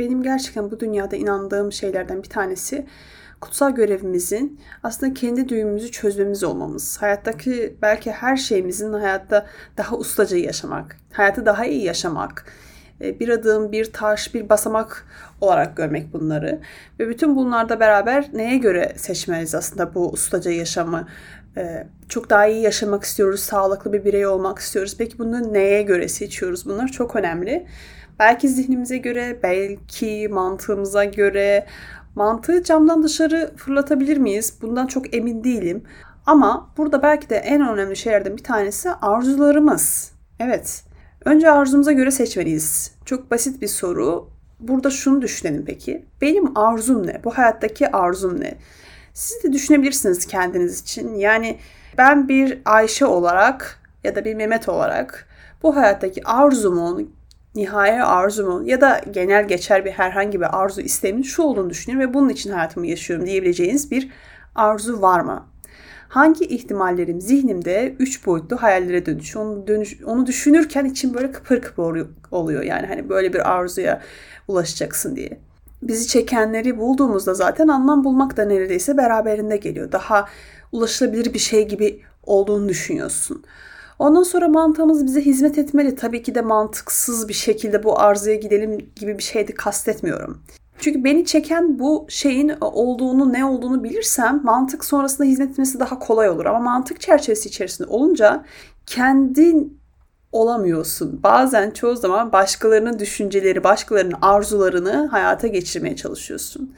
benim gerçekten bu dünyada inandığım şeylerden bir tanesi kutsal görevimizin aslında kendi düğümümüzü çözmemiz olmamız. Hayattaki belki her şeyimizin hayatta daha ustaca yaşamak, hayatı daha iyi yaşamak, e, bir adım, bir taş, bir basamak olarak görmek bunları. Ve bütün bunlarda beraber neye göre seçmeliyiz aslında bu ustaca yaşamı? E, çok daha iyi yaşamak istiyoruz, sağlıklı bir birey olmak istiyoruz. Peki bunu neye göre seçiyoruz? Bunlar çok önemli. Belki zihnimize göre, belki mantığımıza göre, Mantığı camdan dışarı fırlatabilir miyiz? Bundan çok emin değilim. Ama burada belki de en önemli şeylerden bir tanesi arzularımız. Evet. Önce arzumuza göre seçmeliyiz. Çok basit bir soru. Burada şunu düşünelim peki. Benim arzum ne? Bu hayattaki arzum ne? Siz de düşünebilirsiniz kendiniz için. Yani ben bir Ayşe olarak ya da bir Mehmet olarak bu hayattaki arzumun nihai arzumun ya da genel geçer bir herhangi bir arzu istemin şu olduğunu düşünüyorum ve bunun için hayatımı yaşıyorum diyebileceğiniz bir arzu var mı? Hangi ihtimallerim zihnimde üç boyutlu hayallere dönüşüyor? Onu, dönüş, onu düşünürken için böyle kıpır kıpır oluyor. Yani hani böyle bir arzuya ulaşacaksın diye. Bizi çekenleri bulduğumuzda zaten anlam bulmak da neredeyse beraberinde geliyor. Daha ulaşılabilir bir şey gibi olduğunu düşünüyorsun. Ondan sonra mantığımız bize hizmet etmeli. Tabii ki de mantıksız bir şekilde bu arzuya gidelim gibi bir şeydi kastetmiyorum. Çünkü beni çeken bu şeyin olduğunu, ne olduğunu bilirsem mantık sonrasında hizmet etmesi daha kolay olur. Ama mantık çerçevesi içerisinde olunca kendin olamıyorsun. Bazen çoğu zaman başkalarının düşünceleri, başkalarının arzularını hayata geçirmeye çalışıyorsun.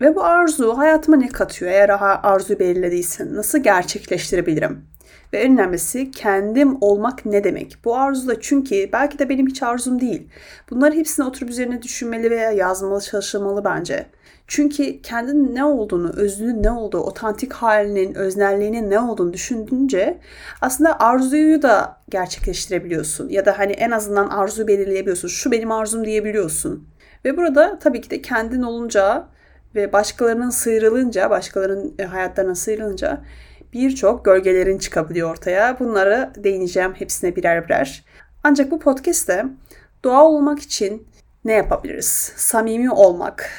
Ve bu arzu hayatıma ne katıyor? Eğer arzu belirlediysen nasıl gerçekleştirebilirim? Ve en önemlisi kendim olmak ne demek? Bu arzu da çünkü belki de benim hiç arzum değil. Bunları hepsini oturup üzerine düşünmeli veya yazmalı, çalışmalı bence. Çünkü kendinin ne olduğunu, özünün ne olduğu, otantik halinin, öznelliğinin ne olduğunu düşündüğünce aslında arzuyu da gerçekleştirebiliyorsun. Ya da hani en azından arzu belirleyebiliyorsun. Şu benim arzum diyebiliyorsun. Ve burada tabii ki de kendin olunca ve başkalarının sıyrılınca, başkalarının e, hayatlarına sıyrılınca birçok gölgelerin çıkabiliyor ortaya. Bunlara değineceğim hepsine birer birer. Ancak bu podcast'te doğal olmak için ne yapabiliriz? Samimi olmak.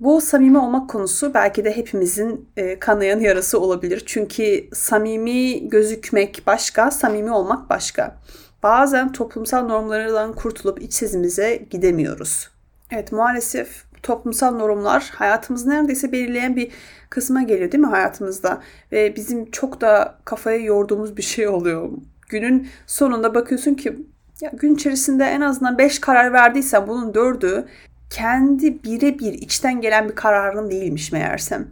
Bu samimi olmak konusu belki de hepimizin e, kanayan yarası olabilir. Çünkü samimi gözükmek başka, samimi olmak başka. Bazen toplumsal normlardan kurtulup iç sezimize gidemiyoruz. Evet maalesef toplumsal normlar hayatımızı neredeyse belirleyen bir kısma geliyor değil mi hayatımızda? Ve bizim çok da kafaya yorduğumuz bir şey oluyor. Günün sonunda bakıyorsun ki ya gün içerisinde en azından 5 karar verdiysen bunun 4'ü kendi birebir içten gelen bir kararın değilmiş meğersem.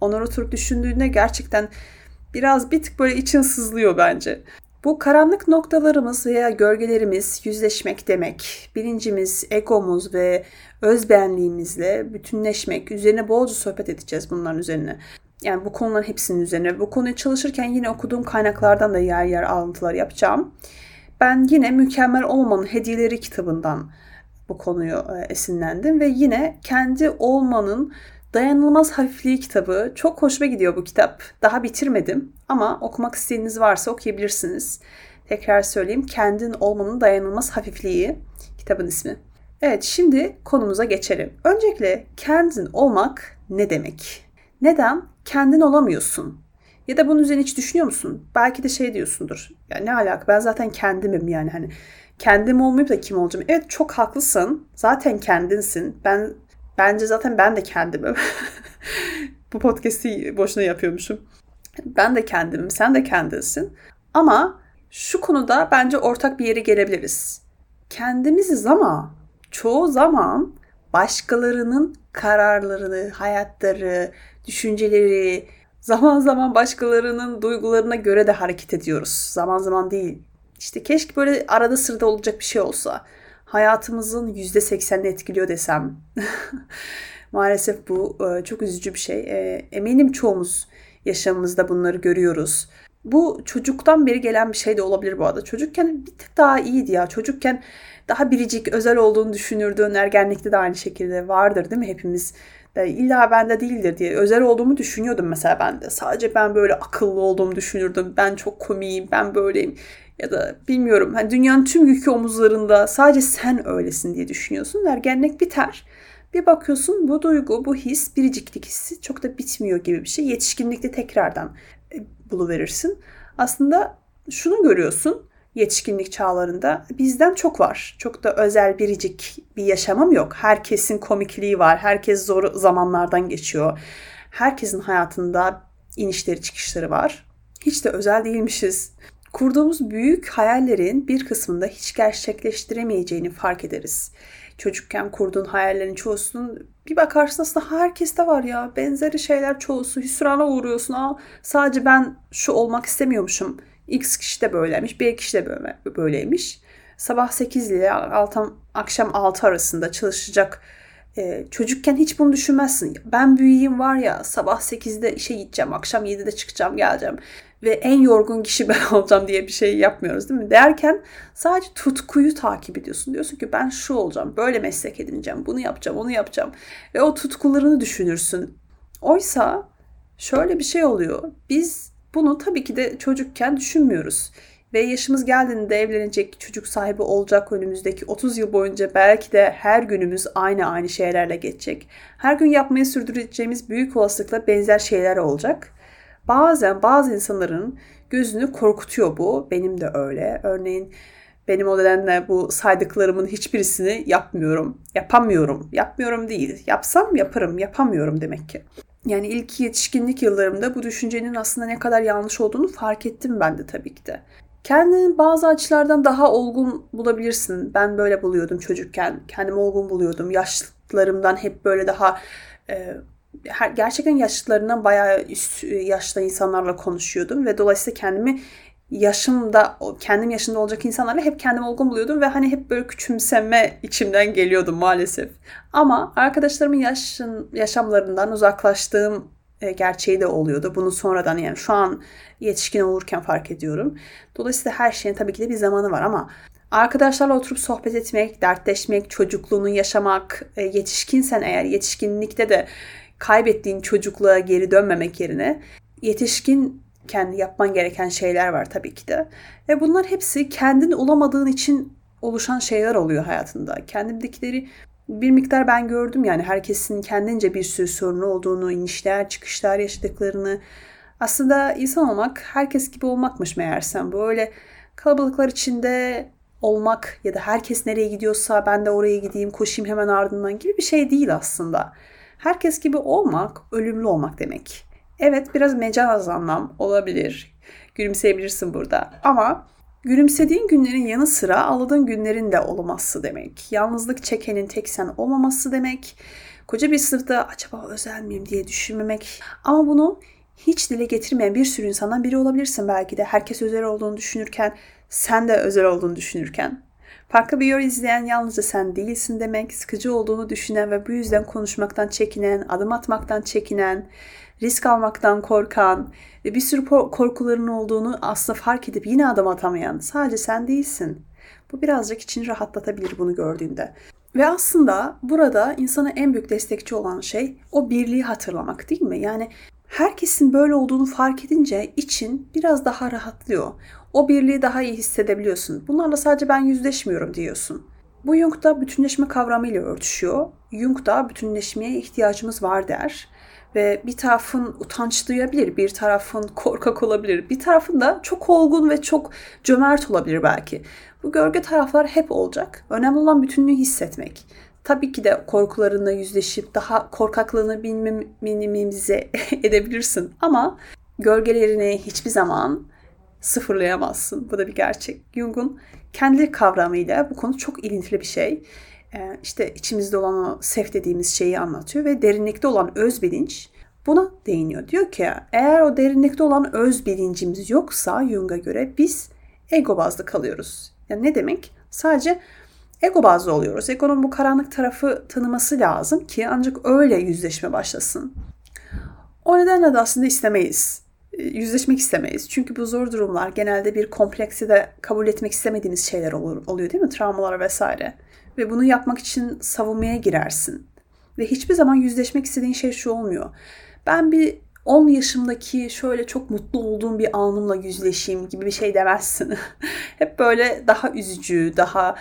Onları oturup düşündüğünde gerçekten biraz bir tık böyle için sızlıyor bence. Bu karanlık noktalarımız veya gölgelerimiz yüzleşmek demek. Bilincimiz, egomuz ve özbenliğimizle bütünleşmek. Üzerine bolca sohbet edeceğiz bunların üzerine. Yani bu konuların hepsinin üzerine. Bu konuyu çalışırken yine okuduğum kaynaklardan da yer yer alıntılar yapacağım. Ben yine Mükemmel Olmanın Hediyeleri kitabından bu konuyu e, esinlendim ve yine kendi olmanın Dayanılmaz Hafifliği kitabı. Çok hoşuma gidiyor bu kitap. Daha bitirmedim ama okumak isteğiniz varsa okuyabilirsiniz. Tekrar söyleyeyim. Kendin olmanın dayanılmaz hafifliği kitabın ismi. Evet şimdi konumuza geçelim. Öncelikle kendin olmak ne demek? Neden kendin olamıyorsun? Ya da bunun üzerine hiç düşünüyor musun? Belki de şey diyorsundur. Ya ne alaka ben zaten kendimim yani hani kendim olmayıp da kim olacağım? Evet çok haklısın. Zaten kendinsin. Ben Bence zaten ben de kendimim. Bu podcast'i boşuna yapıyormuşum. Ben de kendimim, sen de kendinsin. Ama şu konuda bence ortak bir yere gelebiliriz. Kendimiziz ama çoğu zaman başkalarının kararlarını, hayatları, düşünceleri, zaman zaman başkalarının duygularına göre de hareket ediyoruz. Zaman zaman değil. İşte keşke böyle arada sırada olacak bir şey olsa hayatımızın %80'ini etkiliyor desem. Maalesef bu e, çok üzücü bir şey. E, eminim çoğumuz yaşamımızda bunları görüyoruz. Bu çocuktan beri gelen bir şey de olabilir bu arada. Çocukken bir tık daha iyiydi ya. Çocukken daha biricik, özel olduğunu düşünürdün. Ergenlikte de aynı şekilde vardır değil mi? Hepimiz Yani illa bende değildir diye özel olduğumu düşünüyordum mesela ben de. Sadece ben böyle akıllı olduğumu düşünürdüm. Ben çok komiyim, ben böyleyim. Ya da bilmiyorum hani dünyanın tüm yükü omuzlarında sadece sen öylesin diye düşünüyorsun. Ergenlik biter. Bir bakıyorsun bu duygu, bu his, biriciklik hissi çok da bitmiyor gibi bir şey. Yetişkinlikte tekrardan e, buluverirsin. Aslında şunu görüyorsun yetişkinlik çağlarında bizden çok var. Çok da özel biricik bir yaşamım yok. Herkesin komikliği var. Herkes zor zamanlardan geçiyor. Herkesin hayatında inişleri çıkışları var. Hiç de özel değilmişiz. Kurduğumuz büyük hayallerin bir kısmında hiç gerçekleştiremeyeceğini fark ederiz. Çocukken kurduğun hayallerin çoğusunun bir bakarsın aslında herkeste var ya. Benzeri şeyler çoğusu. Hüsrana uğruyorsun. Aa, sadece ben şu olmak istemiyormuşum X kişi de böyleymiş, B kişi de böyle, böyleymiş. Sabah 8 ile akşam 6 arasında çalışacak ee, çocukken hiç bunu düşünmezsin. Ben büyüyeyim var ya sabah 8'de işe gideceğim, akşam 7'de çıkacağım, geleceğim ve en yorgun kişi ben olacağım diye bir şey yapmıyoruz değil mi? Derken sadece tutkuyu takip ediyorsun. Diyorsun ki ben şu olacağım, böyle meslek edineceğim, bunu yapacağım, onu yapacağım ve o tutkularını düşünürsün. Oysa şöyle bir şey oluyor. Biz bunu tabii ki de çocukken düşünmüyoruz. Ve yaşımız geldiğinde evlenecek, çocuk sahibi olacak önümüzdeki 30 yıl boyunca belki de her günümüz aynı aynı şeylerle geçecek. Her gün yapmayı sürdüreceğimiz büyük olasılıkla benzer şeyler olacak. Bazen bazı insanların gözünü korkutuyor bu. Benim de öyle. Örneğin benim o nedenle bu saydıklarımın hiçbirisini yapmıyorum. Yapamıyorum. Yapmıyorum değil. Yapsam yaparım. Yapamıyorum demek ki. Yani ilk yetişkinlik yıllarımda bu düşüncenin aslında ne kadar yanlış olduğunu fark ettim ben de tabii ki de. Kendini bazı açılardan daha olgun bulabilirsin. Ben böyle buluyordum çocukken. Kendimi olgun buluyordum. Yaşlılarımdan hep böyle daha e, gerçekten yaşlılarından bayağı üst yaşta insanlarla konuşuyordum ve dolayısıyla kendimi yaşımda kendim yaşında olacak insanlarla hep kendimi olgun buluyordum ve hani hep böyle küçümseme içimden geliyordu maalesef. Ama arkadaşlarımın yaşın, yaşamlarından uzaklaştığım e, gerçeği de oluyordu. Bunu sonradan yani şu an yetişkin olurken fark ediyorum. Dolayısıyla her şeyin tabii ki de bir zamanı var ama arkadaşlarla oturup sohbet etmek, dertleşmek, çocukluğunu yaşamak, e, yetişkinsen eğer yetişkinlikte de kaybettiğin çocukluğa geri dönmemek yerine yetişkin kendi yapman gereken şeyler var tabii ki de. Ve bunlar hepsi kendin olamadığın için oluşan şeyler oluyor hayatında. Kendimdekileri bir miktar ben gördüm yani herkesin kendince bir sürü sorunu olduğunu, inişler, çıkışlar yaşadıklarını. Aslında insan olmak herkes gibi olmakmış meğersem. Böyle kalabalıklar içinde olmak ya da herkes nereye gidiyorsa ben de oraya gideyim, koşayım hemen ardından gibi bir şey değil aslında. Herkes gibi olmak ölümlü olmak demek. Evet biraz mecaz anlam olabilir. Gülümseyebilirsin burada. Ama gülümsediğin günlerin yanı sıra ağladığın günlerin de olması demek. Yalnızlık çekenin tek sen olmaması demek. Koca bir sınıfta acaba özel miyim diye düşünmemek. Ama bunu hiç dile getirmeyen bir sürü insandan biri olabilirsin belki de. Herkes özel olduğunu düşünürken, sen de özel olduğunu düşünürken. Farklı bir yol izleyen yalnızca sen değilsin demek, sıkıcı olduğunu düşünen ve bu yüzden konuşmaktan çekinen, adım atmaktan çekinen, risk almaktan korkan ve bir sürü korkuların olduğunu aslında fark edip yine adım atamayan sadece sen değilsin. Bu birazcık için rahatlatabilir bunu gördüğünde. Ve aslında burada insana en büyük destekçi olan şey o birliği hatırlamak değil mi? Yani herkesin böyle olduğunu fark edince için biraz daha rahatlıyor. O birliği daha iyi hissedebiliyorsun. Bunlarla sadece ben yüzleşmiyorum diyorsun. Bu Jung da bütünleşme kavramıyla örtüşüyor. Jung da bütünleşmeye ihtiyacımız var der ve bir tarafın utanç duyabilir, bir tarafın korkak olabilir, bir tarafın da çok olgun ve çok cömert olabilir belki. Bu gölge taraflar hep olacak. Önemli olan bütünlüğü hissetmek. Tabii ki de korkularına yüzleşip daha korkaklığını minimize edebilirsin ama gölgelerini hiçbir zaman sıfırlayamazsın. Bu da bir gerçek. Jung'un kendi kavramıyla bu konu çok ilintili bir şey. Ee, işte içimizde olan o sef dediğimiz şeyi anlatıyor ve derinlikte olan öz bilinç buna değiniyor. Diyor ki eğer o derinlikte olan öz bilincimiz yoksa Jung'a göre biz ego bazlı kalıyoruz. Yani ne demek? Sadece ego bazlı oluyoruz. Egonun bu karanlık tarafı tanıması lazım ki ancak öyle yüzleşme başlasın. O nedenle de aslında istemeyiz. Ee, yüzleşmek istemeyiz. Çünkü bu zor durumlar genelde bir kompleksi de kabul etmek istemediğimiz şeyler olur, oluyor değil mi? Travmalar vesaire ve bunu yapmak için savunmaya girersin. Ve hiçbir zaman yüzleşmek istediğin şey şu olmuyor. Ben bir 10 yaşımdaki şöyle çok mutlu olduğum bir anımla yüzleşeyim gibi bir şey demezsin. Hep böyle daha üzücü, daha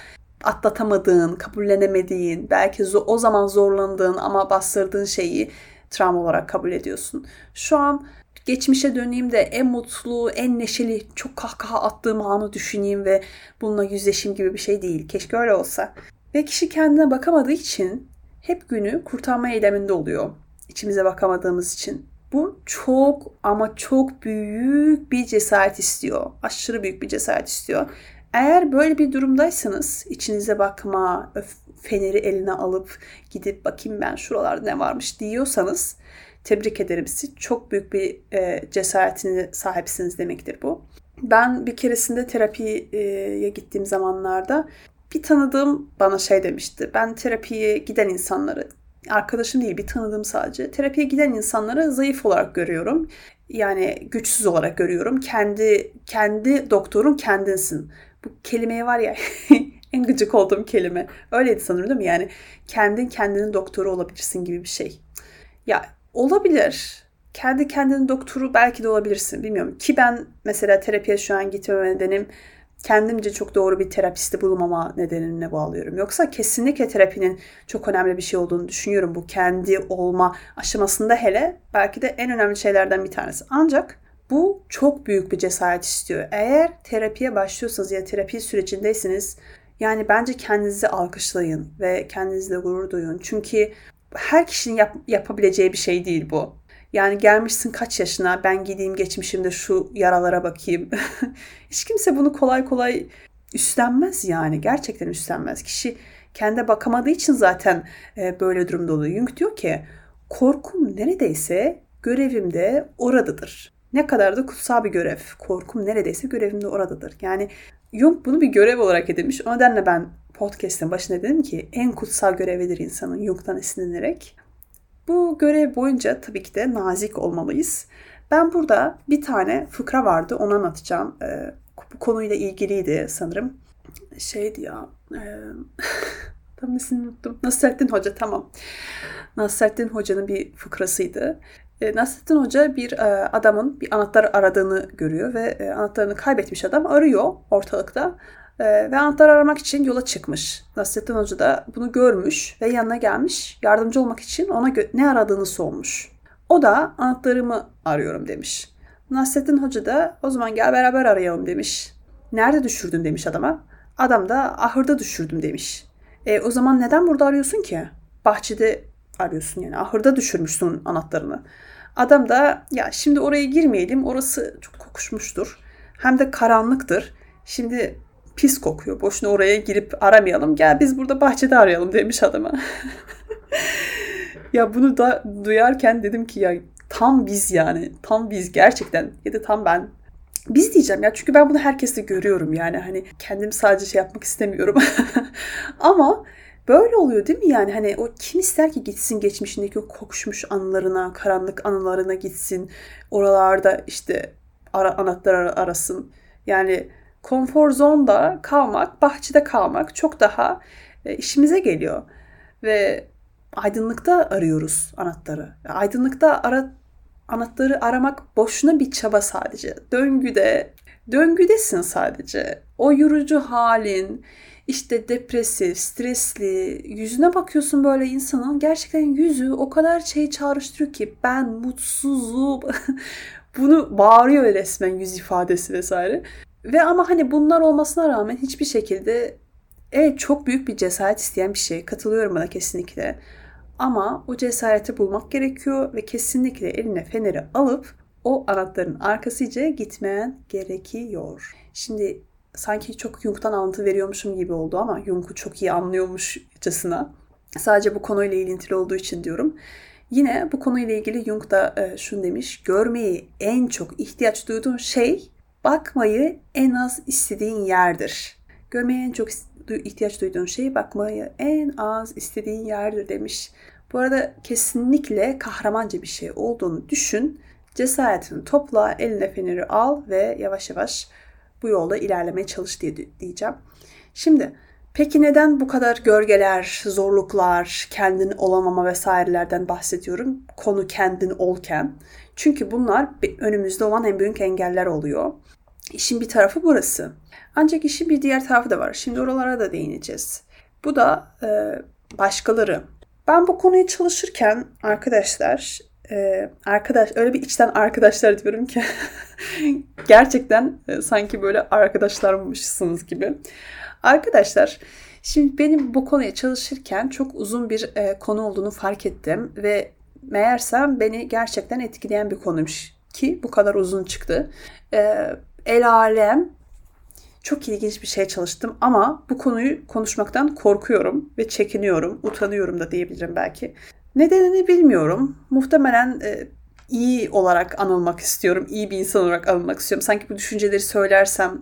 atlatamadığın, kabullenemediğin, belki o zaman zorlandığın ama bastırdığın şeyi travma olarak kabul ediyorsun. Şu an geçmişe döneyim de en mutlu, en neşeli, çok kahkaha attığım anı düşüneyim ve bununla yüzleşeyim gibi bir şey değil. Keşke öyle olsa. Ve kişi kendine bakamadığı için hep günü kurtarma eyleminde oluyor. İçimize bakamadığımız için. Bu çok ama çok büyük bir cesaret istiyor. Aşırı büyük bir cesaret istiyor. Eğer böyle bir durumdaysanız içinize bakma, feneri eline alıp gidip bakayım ben şuralarda ne varmış diyorsanız tebrik ederim sizi. Çok büyük bir e, cesaretine sahipsiniz demektir bu. Ben bir keresinde terapiye gittiğim zamanlarda bir tanıdığım bana şey demişti. Ben terapiye giden insanları, arkadaşım değil bir tanıdığım sadece, terapiye giden insanları zayıf olarak görüyorum. Yani güçsüz olarak görüyorum. Kendi kendi doktorun kendinsin. Bu kelimeye var ya en gıcık olduğum kelime. Öyleydi sanırım değil mi? Yani kendin kendinin doktoru olabilirsin gibi bir şey. Ya olabilir. Kendi kendinin doktoru belki de olabilirsin. Bilmiyorum. Ki ben mesela terapiye şu an gitmeme nedenim kendimce çok doğru bir terapisti bulmama nedenine bağlıyorum. Yoksa kesinlikle terapinin çok önemli bir şey olduğunu düşünüyorum. Bu kendi olma aşamasında hele belki de en önemli şeylerden bir tanesi. Ancak bu çok büyük bir cesaret istiyor. Eğer terapiye başlıyorsanız ya terapi sürecindeyseniz yani bence kendinizi alkışlayın ve kendinizle gurur duyun. Çünkü her kişinin yap- yapabileceği bir şey değil bu. Yani gelmişsin kaç yaşına ben gideyim geçmişimde şu yaralara bakayım. Hiç kimse bunu kolay kolay üstlenmez yani. Gerçekten üstlenmez. Kişi kendi bakamadığı için zaten e, böyle durumda oluyor. Jung diyor ki korkum neredeyse görevimde oradadır. Ne kadar da kutsal bir görev. Korkum neredeyse görevimde oradadır. Yani Jung bunu bir görev olarak edinmiş. O nedenle ben podcast'ın başında dedim ki en kutsal görevidir insanın Jung'dan esinlenerek. Bu görev boyunca tabii ki de nazik olmalıyız. Ben burada bir tane fıkra vardı onu anlatacağım. Ee, bu konuyla ilgiliydi sanırım. Şeydi ya... E, tam nesini unuttum. Nasrettin Hoca tamam. Nasrettin Hoca'nın bir fıkrasıydı. E, Nasrettin Hoca bir e, adamın bir anahtar aradığını görüyor ve e, anahtarını kaybetmiş adam arıyor ortalıkta. Ve anahtar aramak için yola çıkmış. Nasrettin Hoca da bunu görmüş ve yanına gelmiş. Yardımcı olmak için ona ne aradığını sormuş. O da anahtarımı arıyorum demiş. Nasrettin Hoca da o zaman gel beraber arayalım demiş. Nerede düşürdün demiş adama. Adam da ahırda düşürdüm demiş. E, o zaman neden burada arıyorsun ki? Bahçede arıyorsun yani ahırda düşürmüşsün anahtarını. Adam da ya şimdi oraya girmeyelim orası çok kokuşmuştur. Hem de karanlıktır. Şimdi pis kokuyor. Boşuna oraya girip aramayalım. Gel biz burada bahçede arayalım demiş adama. ya bunu da duyarken dedim ki ya tam biz yani. Tam biz gerçekten. Ya da tam ben. Biz diyeceğim ya çünkü ben bunu herkeste görüyorum yani hani kendim sadece şey yapmak istemiyorum. Ama Böyle oluyor değil mi yani hani o kim ister ki gitsin geçmişindeki o kokuşmuş anılarına, karanlık anılarına gitsin. Oralarda işte ara, anahtar arasın. Yani konfor zonda kalmak, bahçede kalmak çok daha e, işimize geliyor. Ve aydınlıkta arıyoruz anahtarı. Aydınlıkta ara, anahtarı aramak boşuna bir çaba sadece. Döngüde, döngüdesin sadece. O yorucu halin, işte depresif, stresli, yüzüne bakıyorsun böyle insanın gerçekten yüzü o kadar şey çağrıştırıyor ki ben mutsuzum. Bunu bağırıyor resmen yüz ifadesi vesaire. Ve ama hani bunlar olmasına rağmen hiçbir şekilde evet çok büyük bir cesaret isteyen bir şey. Katılıyorum buna kesinlikle. Ama o cesareti bulmak gerekiyor ve kesinlikle eline feneri alıp o anahtarın arkasıca gitmeyen gerekiyor. Şimdi sanki çok Jung'tan alıntı veriyormuşum gibi oldu ama Jung'u çok iyi anlıyormuşçasına. Sadece bu konuyla ilintili olduğu için diyorum. Yine bu konuyla ilgili Jung da e, şunu demiş. Görmeyi en çok ihtiyaç duyduğun şey bakmayı en az istediğin yerdir. Görmeye en çok ihtiyaç duyduğun şey bakmayı en az istediğin yerdir demiş. Bu arada kesinlikle kahramanca bir şey olduğunu düşün. Cesaretini topla, eline feneri al ve yavaş yavaş bu yolda ilerlemeye çalış diye diyeceğim. Şimdi Peki neden bu kadar gölgeler, zorluklar, kendin olamama vesairelerden bahsediyorum? Konu kendin olken. Çünkü bunlar önümüzde olan en büyük engeller oluyor. İşin bir tarafı burası. Ancak işin bir diğer tarafı da var. Şimdi oralara da değineceğiz. Bu da e, başkaları. Ben bu konuyu çalışırken arkadaşlar e, arkadaş öyle bir içten arkadaşlar diyorum ki gerçekten e, sanki böyle arkadaşlarmışsınız gibi. Arkadaşlar şimdi benim bu konuya çalışırken çok uzun bir e, konu olduğunu fark ettim ve meğersem beni gerçekten etkileyen bir konuymuş ki bu kadar uzun çıktı. E, el alem çok ilginç bir şey çalıştım ama bu konuyu konuşmaktan korkuyorum ve çekiniyorum, utanıyorum da diyebilirim belki. Nedenini bilmiyorum. Muhtemelen e, iyi olarak anılmak istiyorum, iyi bir insan olarak anılmak istiyorum. Sanki bu düşünceleri söylersem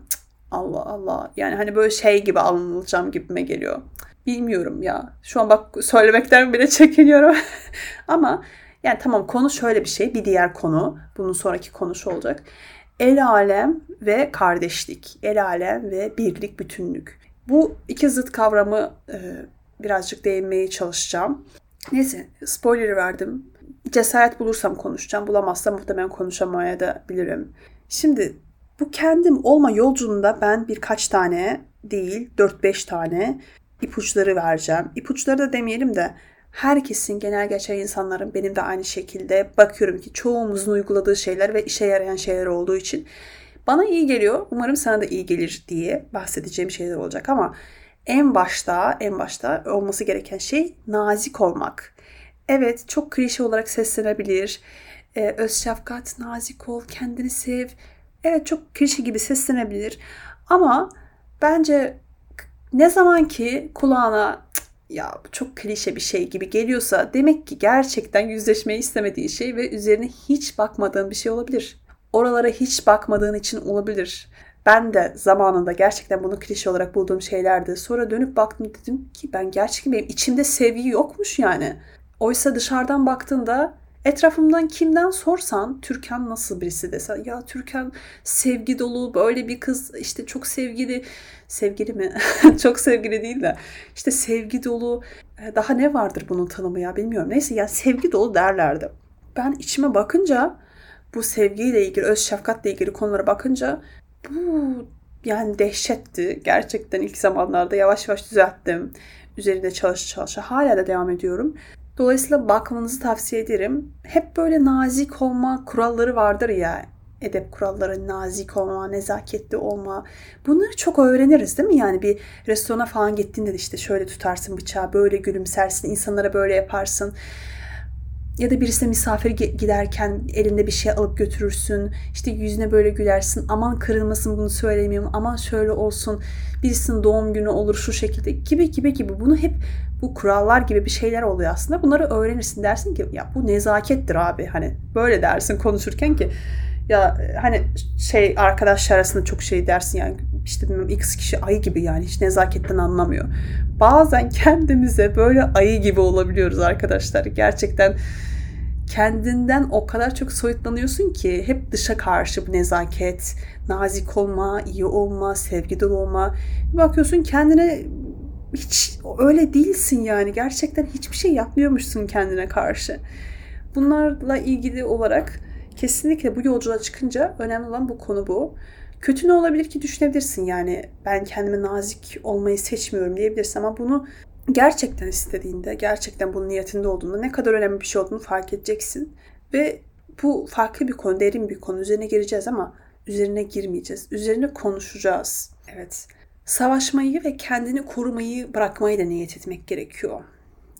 Allah Allah yani hani böyle şey gibi anılacağım gibime geliyor. Bilmiyorum ya. Şu an bak söylemekten bile çekiniyorum. ama yani tamam konu şöyle bir şey. Bir diğer konu. Bunun sonraki konusu olacak. El alem ve kardeşlik. El alem ve birlik, bütünlük. Bu iki zıt kavramı e, birazcık değinmeye çalışacağım. Neyse spoiler verdim. Cesaret bulursam konuşacağım. Bulamazsam muhtemelen konuşamaya da bilirim. Şimdi bu kendim olma yolculuğunda ben birkaç tane değil 4-5 tane ipuçları vereceğim. İpuçları da demeyelim de herkesin genel geçer insanların benim de aynı şekilde bakıyorum ki çoğumuzun uyguladığı şeyler ve işe yarayan şeyler olduğu için bana iyi geliyor. Umarım sana da iyi gelir diye bahsedeceğim şeyler olacak ama en başta en başta olması gereken şey nazik olmak. Evet çok klişe olarak seslenebilir. Ee, öz şefkat, nazik ol, kendini sev. Evet çok klişe gibi seslenebilir. Ama bence ne zaman ki kulağına ya çok klişe bir şey gibi geliyorsa demek ki gerçekten yüzleşmeyi istemediği şey ve üzerine hiç bakmadığın bir şey olabilir. Oralara hiç bakmadığın için olabilir. Ben de zamanında gerçekten bunu klişe olarak bulduğum şeylerdi. Sonra dönüp baktım dedim ki ben gerçekten benim içimde sevgi yokmuş yani. Oysa dışarıdan baktığında etrafımdan kimden sorsan Türkan nasıl birisi desen ya Türkan sevgi dolu böyle bir kız işte çok sevgili sevgili mi çok sevgili değil de işte sevgi dolu e, daha ne vardır bunun tanımı ya bilmiyorum neyse ya sevgi dolu derlerdi. Ben içime bakınca bu sevgiyle ilgili öz şefkatle ilgili konulara bakınca bu yani dehşetti. Gerçekten ilk zamanlarda yavaş yavaş düzelttim. Üzerinde çalışa çalışa hala da devam ediyorum. Dolayısıyla bakmanızı tavsiye ederim. Hep böyle nazik olma kuralları vardır ya. Edep kuralları, nazik olma, nezaketli olma. Bunları çok öğreniriz değil mi? Yani bir restorana falan gittiğinde de işte şöyle tutarsın bıçağı, böyle gülümsersin, insanlara böyle yaparsın ya da birisine misafir giderken elinde bir şey alıp götürürsün. İşte yüzüne böyle gülersin. Aman kırılmasın bunu söylemiyorum. Aman şöyle olsun. Birisinin doğum günü olur şu şekilde gibi gibi gibi. Bunu hep bu kurallar gibi bir şeyler oluyor aslında. Bunları öğrenirsin. Dersin ki ya bu nezakettir abi. Hani böyle dersin konuşurken ki ya hani şey arkadaşlar arasında çok şey dersin yani işte bilmem x kişi ayı gibi yani hiç nezaketten anlamıyor. Bazen kendimize böyle ayı gibi olabiliyoruz arkadaşlar. Gerçekten kendinden o kadar çok soyutlanıyorsun ki hep dışa karşı bu nezaket, nazik olma, iyi olma, sevgi dolu olma. Bakıyorsun kendine hiç öyle değilsin yani. Gerçekten hiçbir şey yapmıyormuşsun kendine karşı. Bunlarla ilgili olarak kesinlikle bu yolculuğa çıkınca önemli olan bu konu bu. Kötü ne olabilir ki düşünebilirsin yani ben kendime nazik olmayı seçmiyorum diyebilirsin ama bunu gerçekten istediğinde, gerçekten bunun niyetinde olduğunda ne kadar önemli bir şey olduğunu fark edeceksin. Ve bu farklı bir konu, derin bir konu. Üzerine gireceğiz ama üzerine girmeyeceğiz. Üzerine konuşacağız. Evet. Savaşmayı ve kendini korumayı bırakmayı da niyet etmek gerekiyor.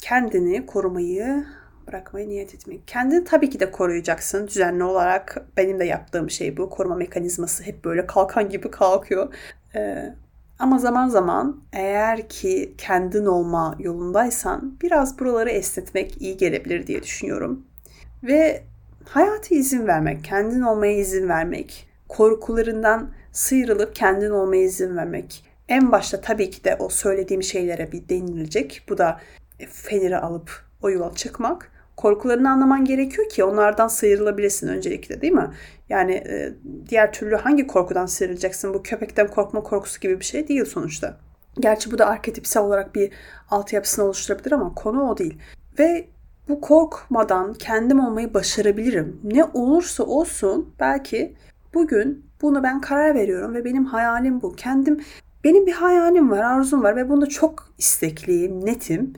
Kendini korumayı bırakmayı niyet etmek. Kendini tabii ki de koruyacaksın düzenli olarak. Benim de yaptığım şey bu. Koruma mekanizması hep böyle kalkan gibi kalkıyor. Ee, ama zaman zaman eğer ki kendin olma yolundaysan biraz buraları esnetmek iyi gelebilir diye düşünüyorum. Ve hayata izin vermek, kendin olmaya izin vermek, korkularından sıyrılıp kendin olmaya izin vermek. En başta tabii ki de o söylediğim şeylere bir denilecek. Bu da feneri alıp o yola çıkmak korkularını anlaman gerekiyor ki onlardan sıyrılabilesin öncelikle değil mi? Yani e, diğer türlü hangi korkudan sıyrılacaksın? Bu köpekten korkma korkusu gibi bir şey değil sonuçta. Gerçi bu da arketipsel olarak bir altyapısını oluşturabilir ama konu o değil. Ve bu korkmadan kendim olmayı başarabilirim. Ne olursa olsun belki bugün bunu ben karar veriyorum ve benim hayalim bu. Kendim benim bir hayalim var, arzum var ve bunda çok istekliyim, netim.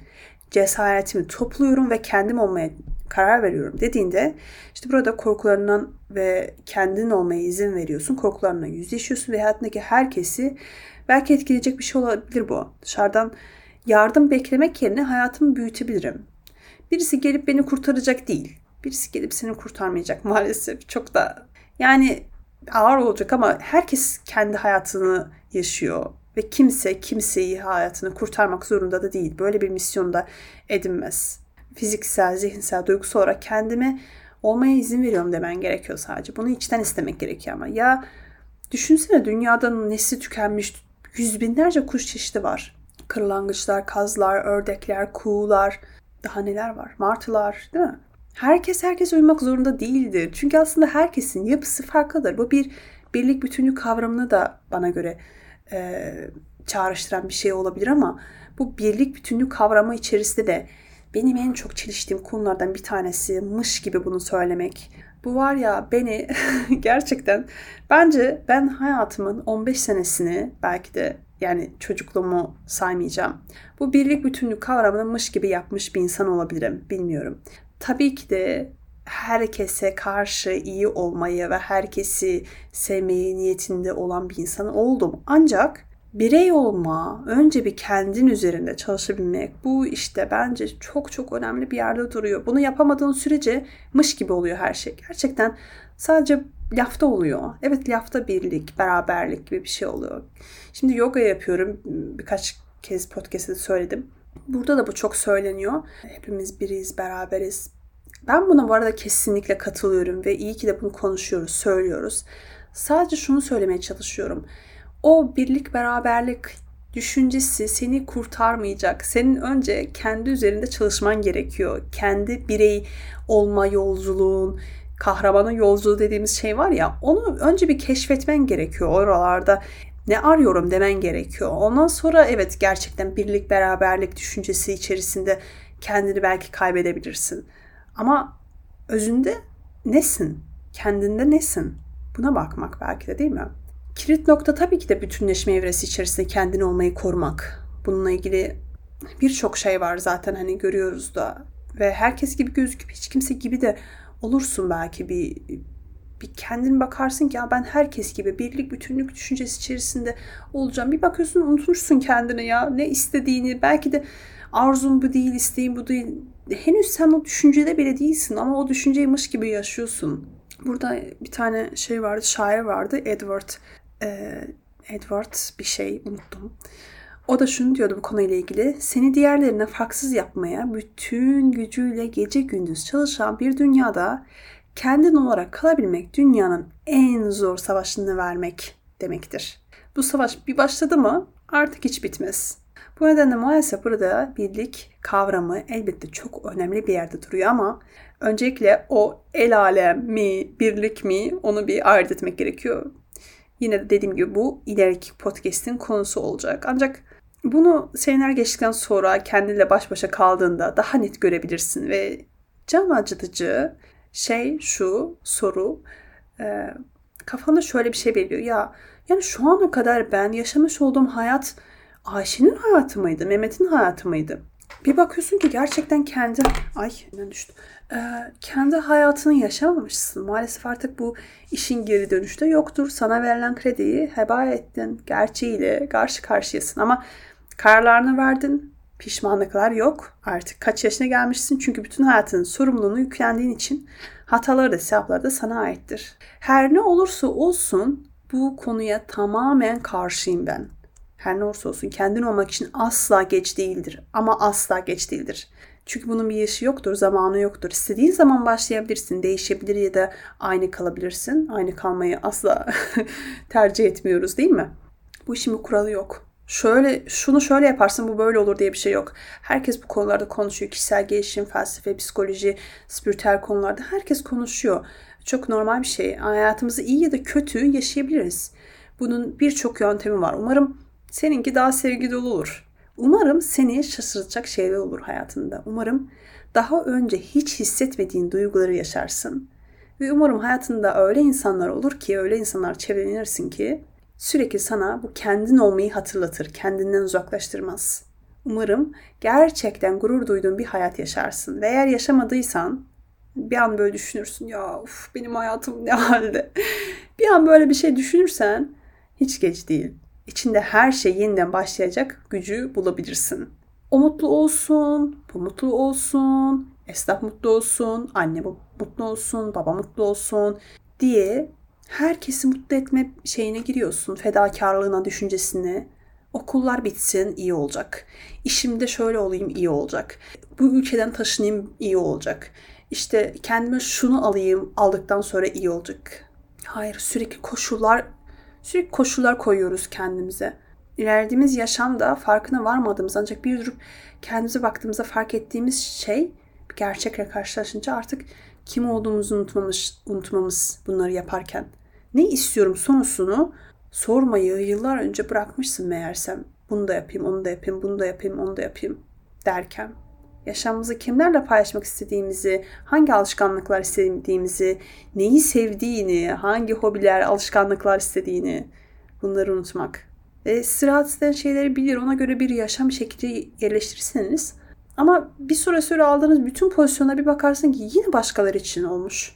Cesaretimi topluyorum ve kendim olmaya karar veriyorum dediğinde işte burada korkularından ve kendin olmaya izin veriyorsun. Korkularına yüzleşiyorsun ve hayatındaki herkesi belki etkileyecek bir şey olabilir bu. Dışarıdan yardım beklemek yerine hayatımı büyütebilirim. Birisi gelip beni kurtaracak değil. Birisi gelip seni kurtarmayacak maalesef. Çok da yani ağır olacak ama herkes kendi hayatını yaşıyor ve kimse kimseyi hayatını kurtarmak zorunda da değil. Böyle bir misyonda edinmez. Fiziksel, zihinsel, duygusal olarak kendime olmaya izin veriyorum demen gerekiyor sadece. Bunu içten istemek gerekiyor ama. Ya düşünsene dünyada nesli tükenmiş yüz binlerce kuş çeşidi var. Kırlangıçlar, kazlar, ördekler, kuğular, daha neler var? Martılar değil mi? Herkes herkes uyumak zorunda değildir. Çünkü aslında herkesin yapısı farklıdır. Bu bir birlik bütünlük kavramını da bana göre e, çağrıştıran bir şey olabilir ama bu birlik bütünlük kavramı içerisinde de benim en çok çeliştiğim konulardan bir tanesi mış gibi bunu söylemek. Bu var ya beni gerçekten bence ben hayatımın 15 senesini belki de yani çocukluğumu saymayacağım. Bu birlik bütünlük kavramını mış gibi yapmış bir insan olabilirim bilmiyorum. Tabii ki de herkese karşı iyi olmayı ve herkesi sevmeyi niyetinde olan bir insan oldum. Ancak birey olma, önce bir kendin üzerinde çalışabilmek bu işte bence çok çok önemli bir yerde duruyor. Bunu yapamadığın sürece mış gibi oluyor her şey. Gerçekten sadece lafta oluyor. Evet lafta birlik, beraberlik gibi bir şey oluyor. Şimdi yoga yapıyorum. Birkaç kez podcast'te söyledim. Burada da bu çok söyleniyor. Hepimiz biriyiz, beraberiz. Ben buna bu arada kesinlikle katılıyorum ve iyi ki de bunu konuşuyoruz, söylüyoruz. Sadece şunu söylemeye çalışıyorum. O birlik, beraberlik düşüncesi seni kurtarmayacak. Senin önce kendi üzerinde çalışman gerekiyor. Kendi birey olma yolculuğun, kahramanın yolculuğu dediğimiz şey var ya onu önce bir keşfetmen gerekiyor oralarda ne arıyorum demen gerekiyor. Ondan sonra evet gerçekten birlik beraberlik düşüncesi içerisinde kendini belki kaybedebilirsin. Ama özünde nesin? Kendinde nesin? Buna bakmak belki de değil mi? Kilit nokta tabii ki de bütünleşme evresi içerisinde kendini olmayı korumak. Bununla ilgili birçok şey var zaten hani görüyoruz da ve herkes gibi gözüküp hiç kimse gibi de olursun belki bir bir kendin bakarsın ki ya ben herkes gibi birlik bütünlük düşüncesi içerisinde olacağım. Bir bakıyorsun unutmuşsun kendini ya ne istediğini belki de arzun bu değil isteğin bu değil. Henüz sen o düşüncede bile değilsin ama o düşünceymiş gibi yaşıyorsun. Burada bir tane şey vardı şair vardı Edward e, Edward bir şey unuttum. O da şunu diyordu bu konuyla ilgili. Seni diğerlerine farksız yapmaya bütün gücüyle gece gündüz çalışan bir dünyada kendin olarak kalabilmek dünyanın en zor savaşını vermek demektir. Bu savaş bir başladı mı artık hiç bitmez. Bu nedenle maalesef burada birlik kavramı elbette çok önemli bir yerde duruyor ama öncelikle o el alem mi, birlik mi onu bir ayırt etmek gerekiyor. Yine de dediğim gibi bu ileriki podcast'in konusu olacak. Ancak bunu seneler geçtikten sonra kendinle baş başa kaldığında daha net görebilirsin ve can acıtıcı şey şu soru e, kafanda şöyle bir şey beliriyor. Ya yani şu ana kadar ben yaşamış olduğum hayat Ayşe'nin hayatı mıydı? Mehmet'in hayatı mıydı? Bir bakıyorsun ki gerçekten kendi ay ne düştü. Ee, kendi hayatını yaşamamışsın. Maalesef artık bu işin geri dönüşte yoktur. Sana verilen krediyi heba ettin. Gerçeğiyle karşı karşıyasın ama kararlarını verdin. Pişmanlıklar yok. Artık kaç yaşına gelmişsin çünkü bütün hayatının sorumluluğunu yüklendiğin için hataları da hesapları da sana aittir. Her ne olursa olsun bu konuya tamamen karşıyım ben. Her ne olursa olsun kendin olmak için asla geç değildir. Ama asla geç değildir. Çünkü bunun bir yaşı yoktur, zamanı yoktur. İstediğin zaman başlayabilirsin, değişebilir ya da aynı kalabilirsin. Aynı kalmayı asla tercih etmiyoruz değil mi? Bu işin bir kuralı yok şöyle şunu şöyle yaparsın bu böyle olur diye bir şey yok. Herkes bu konularda konuşuyor. Kişisel gelişim, felsefe, psikoloji, spiritüel konularda herkes konuşuyor. Çok normal bir şey. Hayatımızı iyi ya da kötü yaşayabiliriz. Bunun birçok yöntemi var. Umarım Seninki daha sevgi dolu olur. Umarım seni şaşırtacak şeyler olur hayatında. Umarım daha önce hiç hissetmediğin duyguları yaşarsın. Ve umarım hayatında öyle insanlar olur ki, öyle insanlar çevrelenirsin ki sürekli sana bu kendin olmayı hatırlatır, kendinden uzaklaştırmaz. Umarım gerçekten gurur duyduğun bir hayat yaşarsın. Ve eğer yaşamadıysan bir an böyle düşünürsün ya uf, benim hayatım ne halde. bir an böyle bir şey düşünürsen hiç geç değil. İçinde her şey yeniden başlayacak gücü bulabilirsin. O mutlu olsun, bu mutlu olsun, esnaf mutlu olsun, anne mutlu olsun, baba mutlu olsun diye herkesi mutlu etme şeyine giriyorsun. Fedakarlığına, düşüncesine. Okullar bitsin iyi olacak. İşimde şöyle olayım iyi olacak. Bu ülkeden taşınayım iyi olacak. İşte kendime şunu alayım aldıktan sonra iyi olacak. Hayır sürekli koşullar sürekli koşullar koyuyoruz kendimize. İlerlediğimiz yaşamda farkına varmadığımız ancak bir durup kendimize baktığımızda fark ettiğimiz şey gerçekle karşılaşınca artık kim olduğumuzu unutmamış, unutmamız bunları yaparken. Ne istiyorum sorusunu sormayı yıllar önce bırakmışsın meğersem. Bunu da yapayım, onu da yapayım, bunu da yapayım, onu da yapayım derken. Yaşamımızı kimlerle paylaşmak istediğimizi, hangi alışkanlıklar istediğimizi, neyi sevdiğini, hangi hobiler, alışkanlıklar istediğini bunları unutmak. Ve sizi rahatsız şeyleri bilir, ona göre bir yaşam şekli yerleştirirseniz ama bir süre sonra aldığınız bütün pozisyona bir bakarsın ki yine başkaları için olmuş.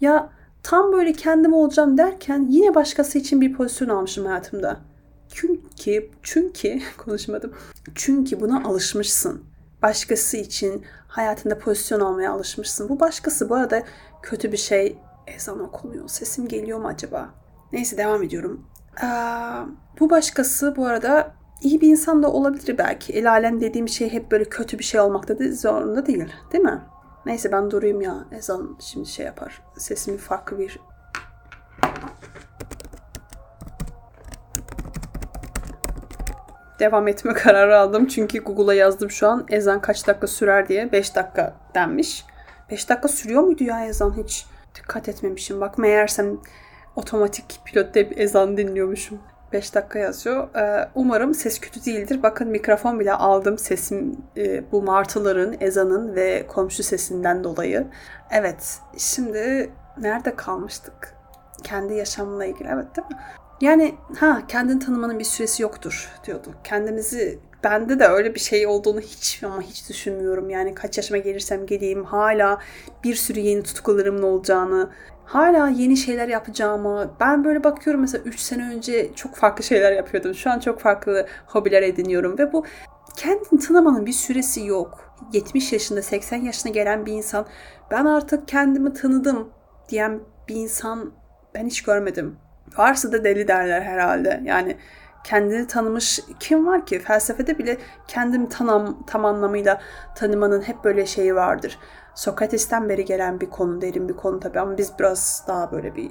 Ya tam böyle kendim olacağım derken yine başkası için bir pozisyon almışım hayatımda. Çünkü, çünkü konuşmadım. Çünkü buna alışmışsın. Başkası için hayatında pozisyon almaya alışmışsın. Bu başkası bu arada kötü bir şey. Ezan okunuyor. Sesim geliyor mu acaba? Neyse devam ediyorum. Ee, bu başkası bu arada iyi bir insan da olabilir belki. El alem dediğim şey hep böyle kötü bir şey olmakta da zorunda değil. Değil mi? Neyse ben durayım ya. Ezan şimdi şey yapar. Sesimi farklı bir devam etme kararı aldım. Çünkü Google'a yazdım şu an ezan kaç dakika sürer diye. 5 dakika denmiş. 5 dakika sürüyor muydu ya ezan hiç? Dikkat etmemişim. Bak meğersem otomatik pilotta ezan dinliyormuşum. 5 dakika yazıyor. Ee, umarım ses kötü değildir. Bakın mikrofon bile aldım sesim e, bu martıların, ezanın ve komşu sesinden dolayı. Evet, şimdi nerede kalmıştık? Kendi yaşamla ilgili, evet değil mi? Yani ha kendini tanımanın bir süresi yoktur diyordu. Kendimizi bende de öyle bir şey olduğunu hiç ama hiç düşünmüyorum. Yani kaç yaşıma gelirsem geleyim hala bir sürü yeni tutkularımın olacağını, hala yeni şeyler yapacağımı. Ben böyle bakıyorum mesela 3 sene önce çok farklı şeyler yapıyordum. Şu an çok farklı hobiler ediniyorum ve bu kendini tanımanın bir süresi yok. 70 yaşında 80 yaşına gelen bir insan ben artık kendimi tanıdım diyen bir insan ben hiç görmedim. Varsa da deli derler herhalde. Yani kendini tanımış kim var ki? Felsefede bile kendimi tanım, tam anlamıyla tanımanın hep böyle şeyi vardır. Sokrates'ten beri gelen bir konu, derin bir konu tabii ama biz biraz daha böyle bir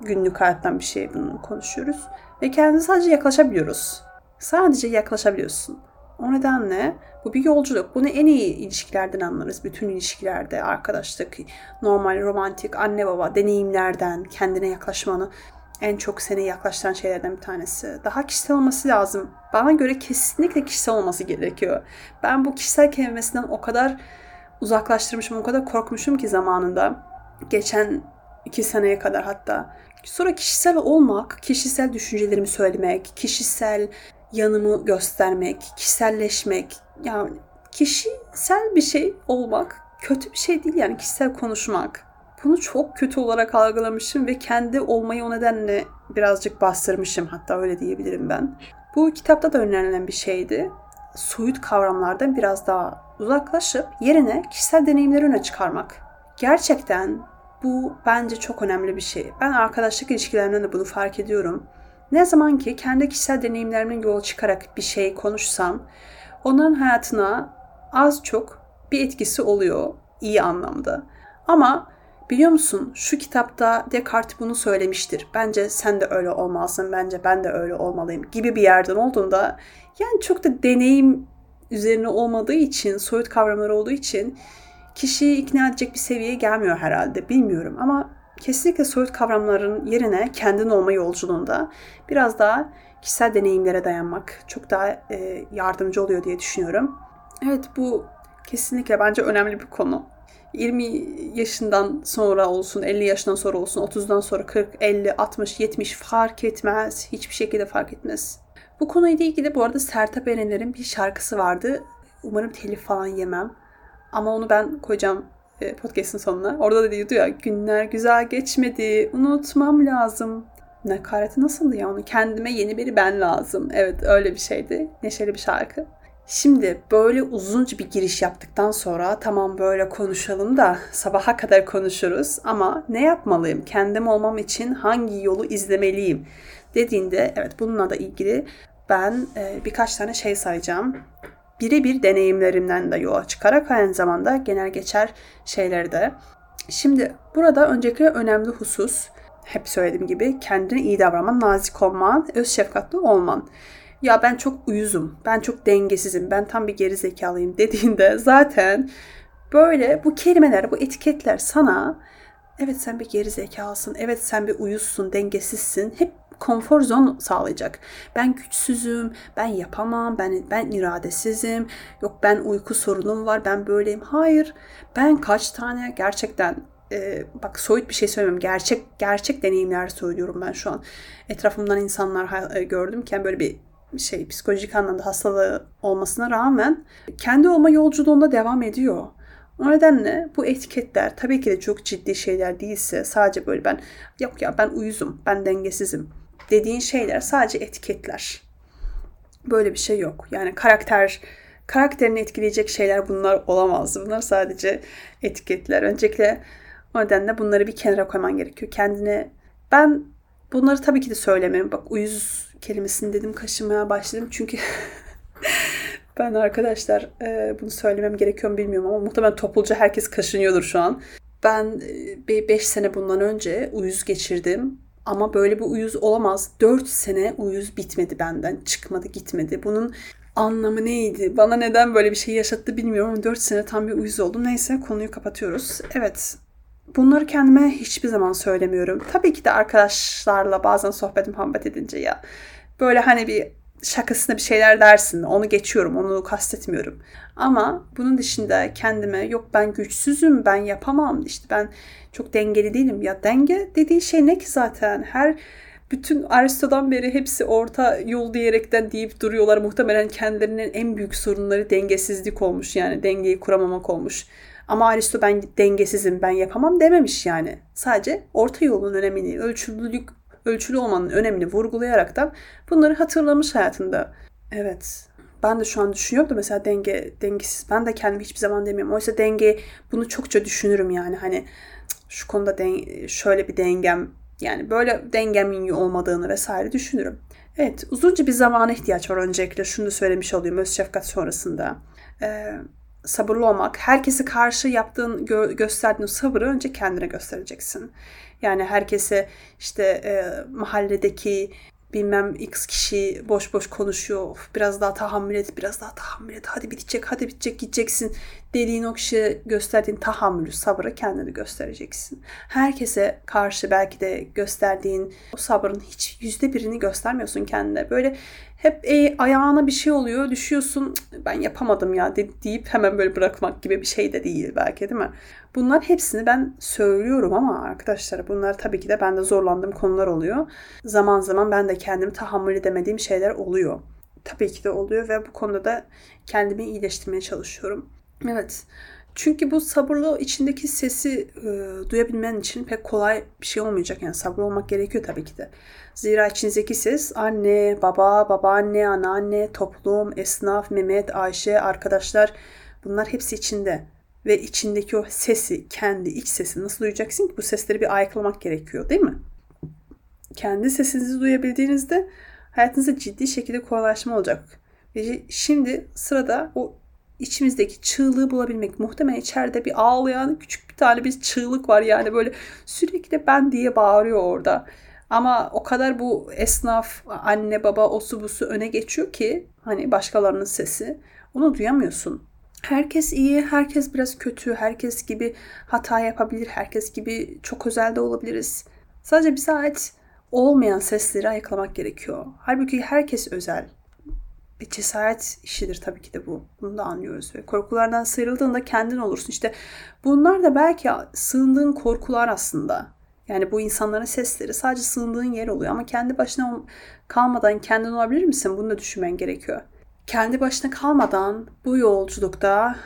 günlük hayattan bir şey bunu konuşuyoruz. Ve kendine sadece yaklaşabiliyoruz. Sadece yaklaşabiliyorsun. O nedenle bu bir yolculuk. Bunu en iyi ilişkilerden anlarız. Bütün ilişkilerde, arkadaşlık, normal, romantik, anne baba, deneyimlerden kendine yaklaşmanı en çok seni yaklaştıran şeylerden bir tanesi. Daha kişisel olması lazım. Bana göre kesinlikle kişisel olması gerekiyor. Ben bu kişisel kelimesinden o kadar uzaklaştırmışım, o kadar korkmuşum ki zamanında. Geçen iki seneye kadar hatta. Sonra kişisel olmak, kişisel düşüncelerimi söylemek, kişisel yanımı göstermek, kişiselleşmek. Yani kişisel bir şey olmak kötü bir şey değil yani kişisel konuşmak bunu çok kötü olarak algılamışım ve kendi olmayı o nedenle birazcık bastırmışım hatta öyle diyebilirim ben. Bu kitapta da önerilen bir şeydi. Soyut kavramlardan biraz daha uzaklaşıp yerine kişisel deneyimleri öne çıkarmak. Gerçekten bu bence çok önemli bir şey. Ben arkadaşlık ilişkilerimde de bunu fark ediyorum. Ne zaman ki kendi kişisel deneyimlerimden yola çıkarak bir şey konuşsam, onların hayatına az çok bir etkisi oluyor iyi anlamda. Ama Biliyor musun şu kitapta Descartes bunu söylemiştir. Bence sen de öyle olmalısın, bence ben de öyle olmalıyım gibi bir yerden olduğunda yani çok da deneyim üzerine olmadığı için, soyut kavramlar olduğu için kişiyi ikna edecek bir seviyeye gelmiyor herhalde. Bilmiyorum ama kesinlikle soyut kavramların yerine kendin olma yolculuğunda biraz daha kişisel deneyimlere dayanmak çok daha e, yardımcı oluyor diye düşünüyorum. Evet bu kesinlikle bence önemli bir konu. 20 yaşından sonra olsun, 50 yaşından sonra olsun, 30'dan sonra 40, 50, 60, 70 fark etmez. Hiçbir şekilde fark etmez. Bu konuyla ilgili bu arada Sertab Erener'in bir şarkısı vardı. Umarım telif falan yemem. Ama onu ben koyacağım e, podcast'ın sonuna. Orada da diyordu ya günler güzel geçmedi, unutmam lazım. Nakareti nasıldı ya onu? Kendime yeni bir ben lazım. Evet öyle bir şeydi. Neşeli bir şarkı. Şimdi böyle uzunca bir giriş yaptıktan sonra tamam böyle konuşalım da sabaha kadar konuşuruz ama ne yapmalıyım? Kendim olmam için hangi yolu izlemeliyim? Dediğinde evet bununla da ilgili ben e, birkaç tane şey sayacağım. Birebir deneyimlerimden de yola çıkarak aynı zamanda genel geçer şeyleri de. Şimdi burada öncelikle önemli husus hep söylediğim gibi kendine iyi davranman, nazik olman, öz şefkatli olman ya ben çok uyuzum, ben çok dengesizim, ben tam bir geri zekalıyım dediğinde zaten böyle bu kelimeler, bu etiketler sana evet sen bir geri zekalısın, evet sen bir uyuzsun, dengesizsin hep konfor zon sağlayacak. Ben güçsüzüm, ben yapamam, ben ben iradesizim. Yok ben uyku sorunum var, ben böyleyim. Hayır. Ben kaç tane gerçekten e, bak soyut bir şey söylemiyorum. Gerçek gerçek deneyimler söylüyorum ben şu an. Etrafımdan insanlar e, gördümken böyle bir şey psikolojik anlamda hastalığı olmasına rağmen kendi olma yolculuğunda devam ediyor. O nedenle bu etiketler tabii ki de çok ciddi şeyler değilse sadece böyle ben yok ya ben uyuzum, ben dengesizim dediğin şeyler sadece etiketler. Böyle bir şey yok. Yani karakter karakterini etkileyecek şeyler bunlar olamaz. Bunlar sadece etiketler. Öncelikle o nedenle bunları bir kenara koyman gerekiyor. Kendine ben bunları tabii ki de söylemem. Bak uyuz kelimesini dedim kaşımaya başladım. Çünkü ben arkadaşlar e, bunu söylemem gerekiyor mu bilmiyorum ama muhtemelen topluca herkes kaşınıyordur şu an. Ben e, bir 5 sene bundan önce uyuz geçirdim. Ama böyle bir uyuz olamaz. 4 sene uyuz bitmedi benden. Çıkmadı gitmedi. Bunun anlamı neydi? Bana neden böyle bir şey yaşattı bilmiyorum ama 4 sene tam bir uyuz oldum. Neyse konuyu kapatıyoruz. Evet Bunları kendime hiçbir zaman söylemiyorum. Tabii ki de arkadaşlarla bazen sohbet muhabbet edince ya böyle hani bir şakasına bir şeyler dersin. Onu geçiyorum, onu kastetmiyorum. Ama bunun dışında kendime yok ben güçsüzüm, ben yapamam, işte ben çok dengeli değilim. Ya denge dediği şey ne ki zaten? Her bütün Aristo'dan beri hepsi orta yol diyerekten deyip duruyorlar. Muhtemelen kendilerinin en büyük sorunları dengesizlik olmuş. Yani dengeyi kuramamak olmuş. Ama Aristo ben dengesizim, ben yapamam dememiş yani. Sadece orta yolun önemini, ölçülülük, ölçülü olmanın önemini vurgulayarak da bunları hatırlamış hayatında. Evet. Ben de şu an düşünüyorum da mesela denge, dengesiz. Ben de kendimi hiçbir zaman demiyorum. Oysa denge bunu çokça düşünürüm yani. Hani şu konuda den, şöyle bir dengem yani böyle dengemin olmadığını vesaire düşünürüm. Evet uzunca bir zamana ihtiyaç var öncelikle. Şunu da söylemiş olayım öz şefkat sonrasında. Ee, sabırlı olmak, herkese karşı yaptığın, gö- gösterdiğin sabırı önce kendine göstereceksin. Yani herkese işte e, mahalledeki bilmem x kişi boş boş konuşuyor. Of, biraz daha tahammül et, biraz daha tahammül et. Hadi bitecek, hadi bitecek gideceksin. Dediğin o kişiye gösterdiğin tahammülü, sabrı kendine göstereceksin. Herkese karşı belki de gösterdiğin o sabrın hiç yüzde birini göstermiyorsun kendine. Böyle hep e, ayağına bir şey oluyor, düşüyorsun. Ben yapamadım ya deyip hemen böyle bırakmak gibi bir şey de değil belki değil mi? Bunlar hepsini ben söylüyorum ama arkadaşlar bunlar tabii ki de ben de zorlandığım konular oluyor. Zaman zaman ben de kendimi tahammül edemediğim şeyler oluyor. Tabii ki de oluyor ve bu konuda da kendimi iyileştirmeye çalışıyorum. Evet. Çünkü bu sabırlı içindeki sesi e, duyabilmen için pek kolay bir şey olmayacak. Yani sabırlı olmak gerekiyor tabii ki de. Zira içinizdeki ses anne, baba, babaanne, anneanne, toplum, esnaf, Mehmet, Ayşe, arkadaşlar bunlar hepsi içinde ve içindeki o sesi, kendi iç sesi nasıl duyacaksın ki? Bu sesleri bir ayıklamak gerekiyor değil mi? Kendi sesinizi duyabildiğinizde hayatınızda ciddi şekilde kolaylaşma olacak. Ve şimdi sırada o içimizdeki çığlığı bulabilmek. Muhtemelen içeride bir ağlayan küçük bir tane bir çığlık var yani böyle sürekli ben diye bağırıyor orada. Ama o kadar bu esnaf, anne baba, osu busu öne geçiyor ki hani başkalarının sesi. Onu duyamıyorsun. Herkes iyi, herkes biraz kötü, herkes gibi hata yapabilir, herkes gibi çok özel de olabiliriz. Sadece bize ait olmayan sesleri ayıklamak gerekiyor. Halbuki herkes özel. Bir cesaret işidir tabii ki de bu. Bunu da anlıyoruz. Ve korkulardan sıyrıldığında kendin olursun. İşte bunlar da belki sığındığın korkular aslında. Yani bu insanların sesleri sadece sığındığın yer oluyor. Ama kendi başına kalmadan kendin olabilir misin? Bunu da düşünmen gerekiyor. Kendi başına kalmadan bu yolculukta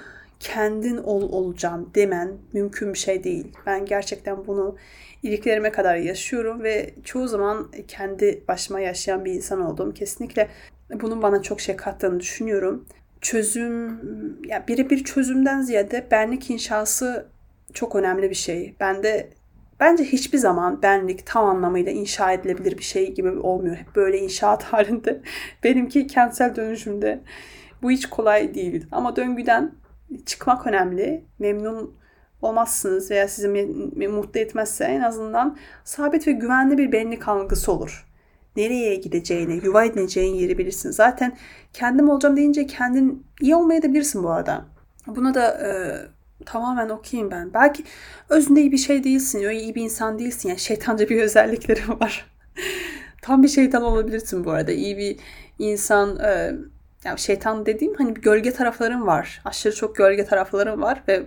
kendin ol olacağım demen mümkün bir şey değil. Ben gerçekten bunu iliklerime kadar yaşıyorum ve çoğu zaman kendi başıma yaşayan bir insan oldum. Kesinlikle bunun bana çok şey kattığını düşünüyorum. Çözüm, ya birebir çözümden ziyade benlik inşası çok önemli bir şey. Ben de bence hiçbir zaman benlik tam anlamıyla inşa edilebilir bir şey gibi olmuyor. Hep böyle inşaat halinde. Benimki kentsel dönüşümde. Bu hiç kolay değil. Ama döngüden çıkmak önemli. Memnun olmazsınız veya sizi mutlu etmezse en azından sabit ve güvenli bir benlik algısı olur. Nereye gideceğini, yuva edineceğin yeri bilirsin. Zaten kendim olacağım deyince kendin iyi olmayabilirsin bu arada. Buna da e, tamamen okuyayım ben. Belki özünde iyi bir şey değilsin, öyle iyi bir insan değilsin. Yani şeytanca bir özellikleri var. Tam bir şeytan olabilirsin bu arada. İyi bir insan, e, yani şeytan dediğim hani bir gölge tarafların var. Aşırı çok gölge tarafların var ve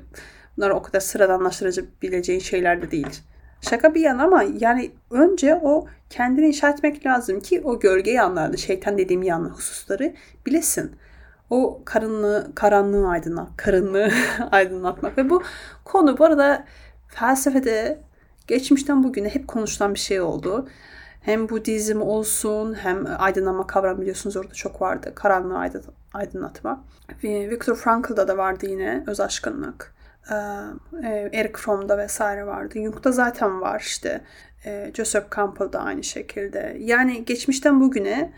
bunlar o kadar sıradanlaştırabileceğin şeyler de değil. Şaka bir yana ama yani önce o kendini inşa etmek lazım ki o gölge yanlarını, şeytan dediğim yanlı hususları bilesin. O karanlığı, karanlığı aydınlat, karanlığı aydınlatmak. Ve bu konu bu arada felsefede geçmişten bugüne hep konuşulan bir şey oldu. Hem Budizm olsun hem aydınlanma kavramı biliyorsunuz orada çok vardı. Karanlığı aydınlatma. Viktor Frankl'da da vardı yine öz aşkınlık. Ee, e, Eric Fromm'da vesaire vardı. Jung'da zaten var işte. Ee, Joseph Campbell'da aynı şekilde. Yani geçmişten bugüne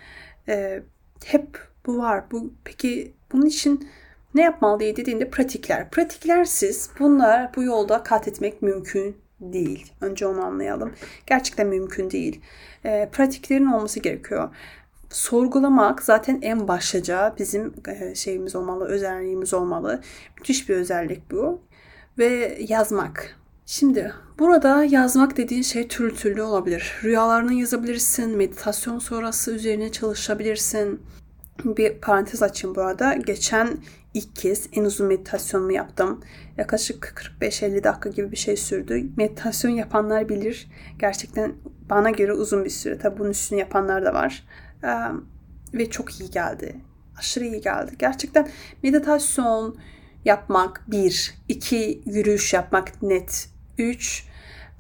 e, hep bu var. Bu peki bunun için ne yapmalı dediğinde pratikler. Pratiklersiz bunlar bu yolda kat etmek mümkün değil. Önce onu anlayalım. Gerçekten mümkün değil. E, pratiklerin olması gerekiyor. Sorgulamak zaten en başlıca bizim e, şeyimiz olmalı, özelliğimiz olmalı. Müthiş bir özellik bu. Ve yazmak. Şimdi burada yazmak dediğin şey türlü türlü olabilir. Rüyalarını yazabilirsin, meditasyon sonrası üzerine çalışabilirsin. Bir parantez açayım bu arada. Geçen ilk kez en uzun meditasyonumu yaptım. Yaklaşık 45-50 dakika gibi bir şey sürdü. Meditasyon yapanlar bilir. Gerçekten bana göre uzun bir süre. Tabi bunun üstünü yapanlar da var. Ve çok iyi geldi. Aşırı iyi geldi. Gerçekten meditasyon yapmak bir, iki yürüyüş yapmak net, üç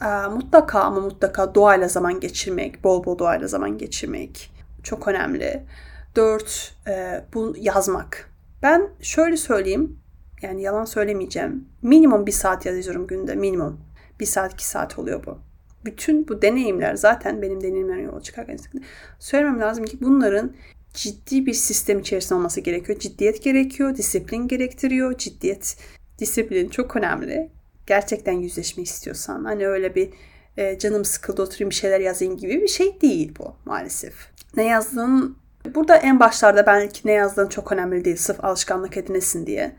e, mutlaka ama mutlaka doğayla zaman geçirmek, bol bol doğayla zaman geçirmek çok önemli. Dört, e, bu yazmak. Ben şöyle söyleyeyim, yani yalan söylemeyeceğim. Minimum bir saat yazıyorum günde, minimum. Bir saat, iki saat oluyor bu. Bütün bu deneyimler zaten benim deneyimlerim yola çıkarken söylemem lazım ki bunların ciddi bir sistem içerisinde olması gerekiyor. Ciddiyet gerekiyor, disiplin gerektiriyor. Ciddiyet, disiplin çok önemli. Gerçekten yüzleşme istiyorsan. Hani öyle bir e, canım sıkıldı oturayım bir şeyler yazayım gibi bir şey değil bu maalesef. Ne yazdığın Burada en başlarda belki ne yazdığın çok önemli değil. Sırf alışkanlık edinesin diye.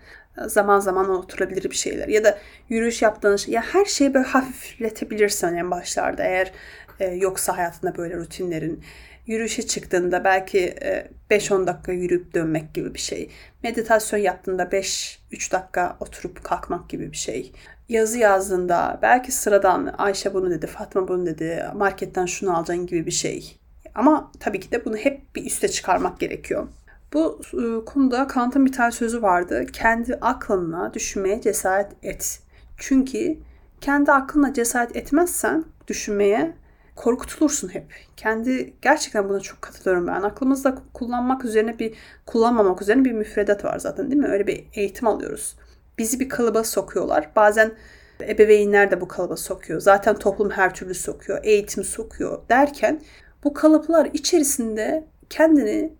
Zaman zaman oturabilir bir şeyler. Ya da yürüyüş yaptığın şey. Ya her şeyi böyle hafifletebilirsin en başlarda. Eğer e, yoksa hayatında böyle rutinlerin. Yürüyüşe çıktığında belki e, 5-10 dakika yürüyüp dönmek gibi bir şey. Meditasyon yaptığında 5-3 dakika oturup kalkmak gibi bir şey. Yazı yazdığında belki sıradan Ayşe bunu dedi, Fatma bunu dedi, marketten şunu alacaksın gibi bir şey ama tabii ki de bunu hep bir üste çıkarmak gerekiyor. Bu e, konuda Kant'ın bir tane sözü vardı. Kendi aklınla düşünmeye cesaret et. Çünkü kendi aklınla cesaret etmezsen düşünmeye korkutulursun hep. Kendi gerçekten buna çok katılıyorum ben. Aklımızda kullanmak üzerine bir kullanmamak üzerine bir müfredat var zaten değil mi? Öyle bir eğitim alıyoruz. Bizi bir kalıba sokuyorlar. Bazen ebeveynler de bu kalıba sokuyor. Zaten toplum her türlü sokuyor. Eğitim sokuyor derken bu kalıplar içerisinde kendini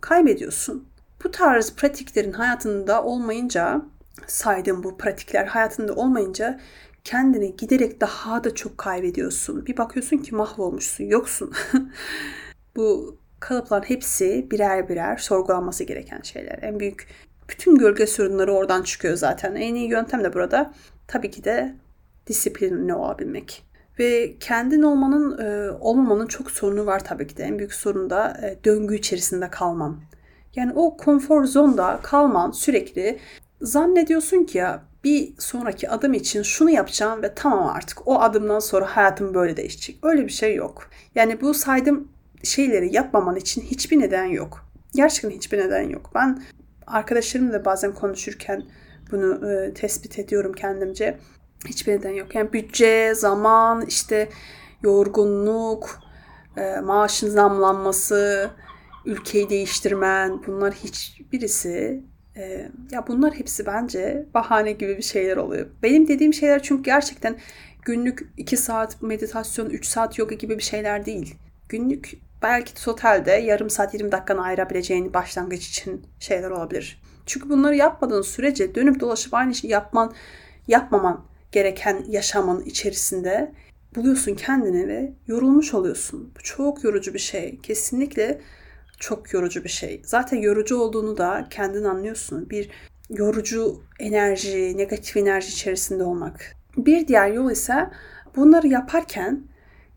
kaybediyorsun. Bu tarz pratiklerin hayatında olmayınca, saydığım bu pratikler hayatında olmayınca kendini giderek daha da çok kaybediyorsun. Bir bakıyorsun ki mahvolmuşsun, yoksun. bu kalıpların hepsi birer birer sorgulanması gereken şeyler. En büyük Bütün gölge sorunları oradan çıkıyor zaten. En iyi yöntem de burada tabii ki de disiplinli olabilmek. Ve kendin olmanın, e, olmamanın çok sorunu var tabii ki de. En büyük sorun da e, döngü içerisinde kalman. Yani o konfor zonda kalman sürekli zannediyorsun ki ya bir sonraki adım için şunu yapacağım ve tamam artık o adımdan sonra hayatım böyle değişecek. Öyle bir şey yok. Yani bu saydığım şeyleri yapmaman için hiçbir neden yok. Gerçekten hiçbir neden yok. Ben arkadaşlarımla bazen konuşurken bunu e, tespit ediyorum kendimce. Hiçbir neden yok. Yani bütçe, zaman, işte yorgunluk, e, maaşın zamlanması, ülkeyi değiştirmen bunlar hiçbirisi e, ya bunlar hepsi bence bahane gibi bir şeyler oluyor. Benim dediğim şeyler çünkü gerçekten günlük 2 saat meditasyon, 3 saat yoga gibi bir şeyler değil. Günlük belki totalde yarım saat 20 dakikanı ayırabileceğin başlangıç için şeyler olabilir. Çünkü bunları yapmadığın sürece dönüp dolaşıp aynı şeyi yapman, yapmaman gereken yaşamın içerisinde buluyorsun kendini ve yorulmuş oluyorsun. Bu çok yorucu bir şey. Kesinlikle çok yorucu bir şey. Zaten yorucu olduğunu da kendin anlıyorsun. Bir yorucu enerji, negatif enerji içerisinde olmak. Bir diğer yol ise bunları yaparken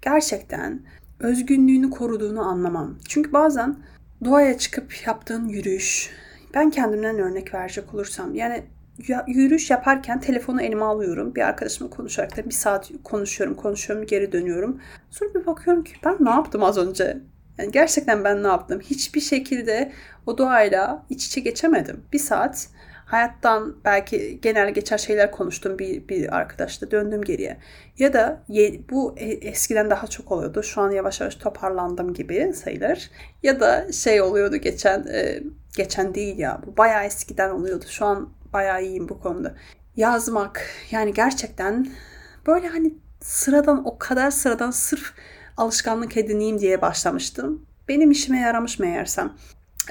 gerçekten özgünlüğünü koruduğunu anlamam. Çünkü bazen doğaya çıkıp yaptığın yürüyüş, ben kendimden örnek verecek olursam yani yürüyüş yaparken telefonu elime alıyorum. Bir arkadaşımla konuşarak da bir saat konuşuyorum, konuşuyorum, geri dönüyorum. Sonra bir bakıyorum ki ben ne yaptım az önce? Yani gerçekten ben ne yaptım? Hiçbir şekilde o doğayla iç içe geçemedim. Bir saat hayattan belki genel geçer şeyler konuştum bir, bir arkadaşla döndüm geriye. Ya da bu e, eskiden daha çok oluyordu. Şu an yavaş yavaş toparlandım gibi sayılır. Ya da şey oluyordu geçen e, geçen değil ya bu bayağı eskiden oluyordu. Şu an bayağı iyiyim bu konuda. Yazmak yani gerçekten böyle hani sıradan o kadar sıradan sırf alışkanlık edineyim diye başlamıştım. Benim işime yaramış meğersem.